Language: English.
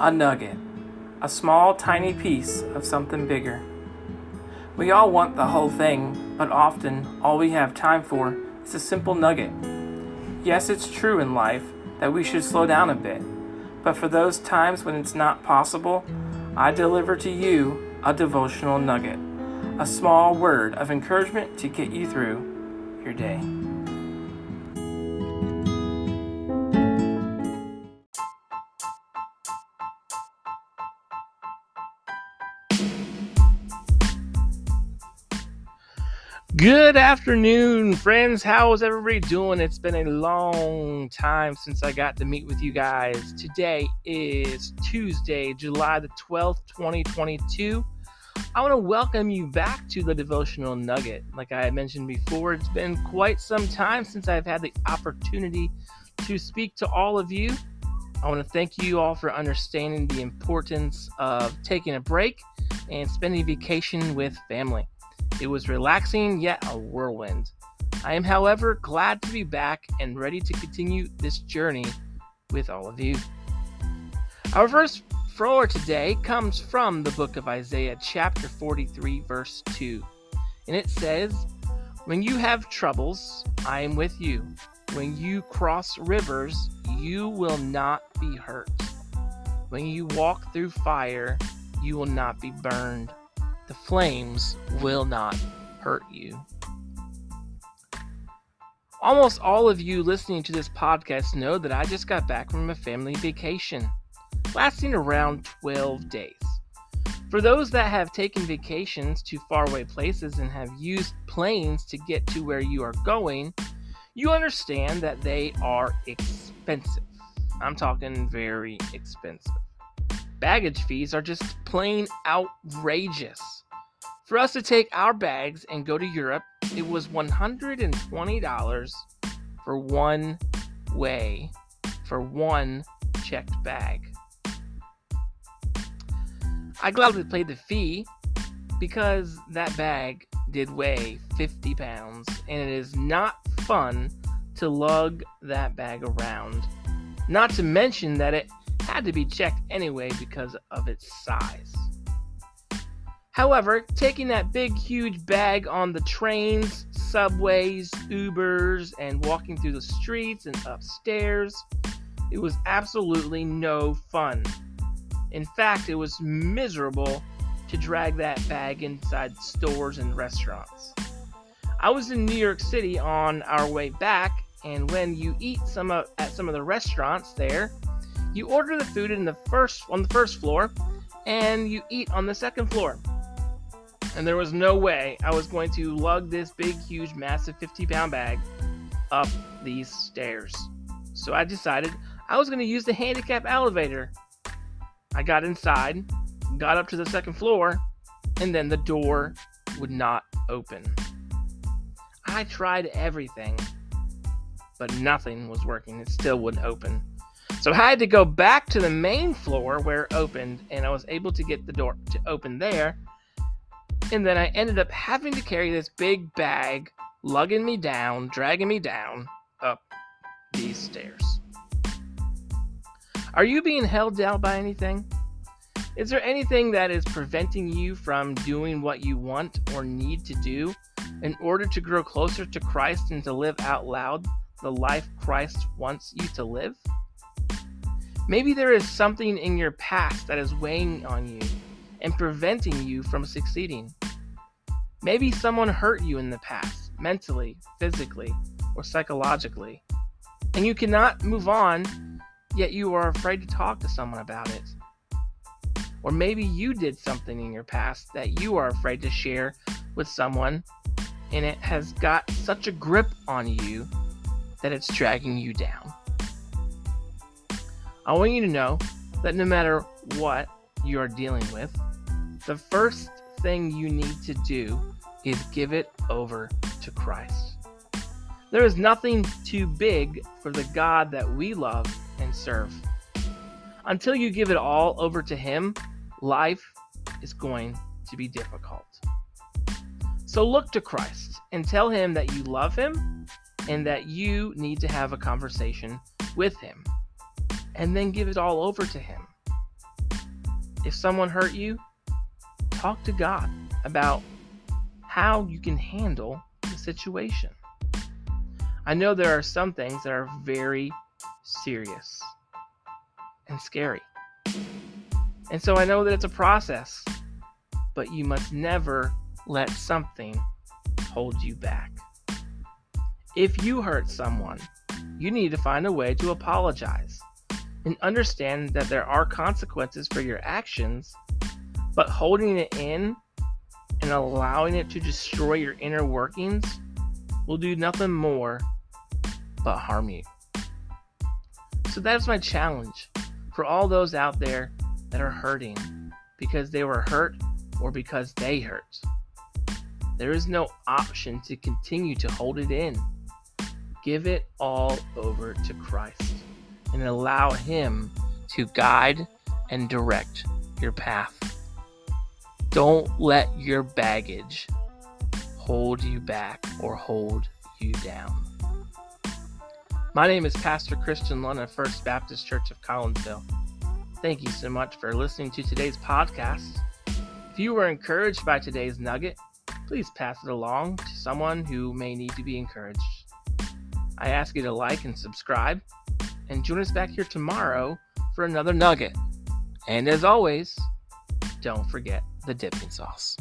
A nugget. A small, tiny piece of something bigger. We all want the whole thing, but often all we have time for is a simple nugget. Yes, it's true in life that we should slow down a bit, but for those times when it's not possible, I deliver to you a devotional nugget, a small word of encouragement to get you through your day. Good afternoon, friends. How is everybody doing? It's been a long time since I got to meet with you guys. Today is Tuesday, July the 12th, 2022. I want to welcome you back to the Devotional Nugget. Like I mentioned before, it's been quite some time since I've had the opportunity to speak to all of you. I want to thank you all for understanding the importance of taking a break and spending vacation with family. It was relaxing yet a whirlwind. I am, however, glad to be back and ready to continue this journey with all of you. Our verse for today comes from the book of Isaiah, chapter 43, verse 2. And it says, When you have troubles, I am with you. When you cross rivers, you will not be hurt. When you walk through fire, you will not be burned the flames will not hurt you. Almost all of you listening to this podcast know that I just got back from a family vacation, lasting around 12 days. For those that have taken vacations to faraway places and have used planes to get to where you are going, you understand that they are expensive. I'm talking very expensive. Baggage fees are just plain outrageous. For us to take our bags and go to Europe, it was $120 for one way for one checked bag. I gladly paid the fee because that bag did weigh 50 pounds and it is not fun to lug that bag around. Not to mention that it had to be checked anyway because of its size. However, taking that big, huge bag on the trains, subways, Ubers, and walking through the streets and upstairs, it was absolutely no fun. In fact, it was miserable to drag that bag inside stores and restaurants. I was in New York City on our way back, and when you eat some of, at some of the restaurants there, you order the food in the first on the first floor, and you eat on the second floor and there was no way I was going to lug this big, huge, massive 50 pound bag up these stairs. So I decided I was going to use the handicap elevator. I got inside, got up to the second floor, and then the door would not open. I tried everything, but nothing was working. It still wouldn't open. So I had to go back to the main floor where it opened, and I was able to get the door to open there and then I ended up having to carry this big bag, lugging me down, dragging me down up these stairs. Are you being held down by anything? Is there anything that is preventing you from doing what you want or need to do in order to grow closer to Christ and to live out loud the life Christ wants you to live? Maybe there is something in your past that is weighing on you and preventing you from succeeding. Maybe someone hurt you in the past, mentally, physically, or psychologically, and you cannot move on, yet you are afraid to talk to someone about it. Or maybe you did something in your past that you are afraid to share with someone, and it has got such a grip on you that it's dragging you down. I want you to know that no matter what you are dealing with, the first thing you need to do is give it over to Christ. There is nothing too big for the God that we love and serve. Until you give it all over to Him, life is going to be difficult. So look to Christ and tell Him that you love Him and that you need to have a conversation with Him. And then give it all over to Him. if someone hurt you, talk to God about how you can handle the situation. I know there are some things that are very serious and scary. And so I know that it's a process, but you must never let something hold you back. If you hurt someone, you need to find a way to apologize and understand that there are consequences for your actions, but holding it in and allowing it to destroy your inner workings will do nothing more but harm you. So that's my challenge for all those out there that are hurting because they were hurt or because they hurt. There is no option to continue to hold it in. Give it all over to Christ and allow Him to guide and direct your path. Don't let your baggage hold you back or hold you down. My name is Pastor Christian Lund of First Baptist Church of Collinsville. Thank you so much for listening to today's podcast. If you were encouraged by today's nugget, please pass it along to someone who may need to be encouraged. I ask you to like and subscribe, and join us back here tomorrow for another nugget. And as always, don't forget the dipping sauce.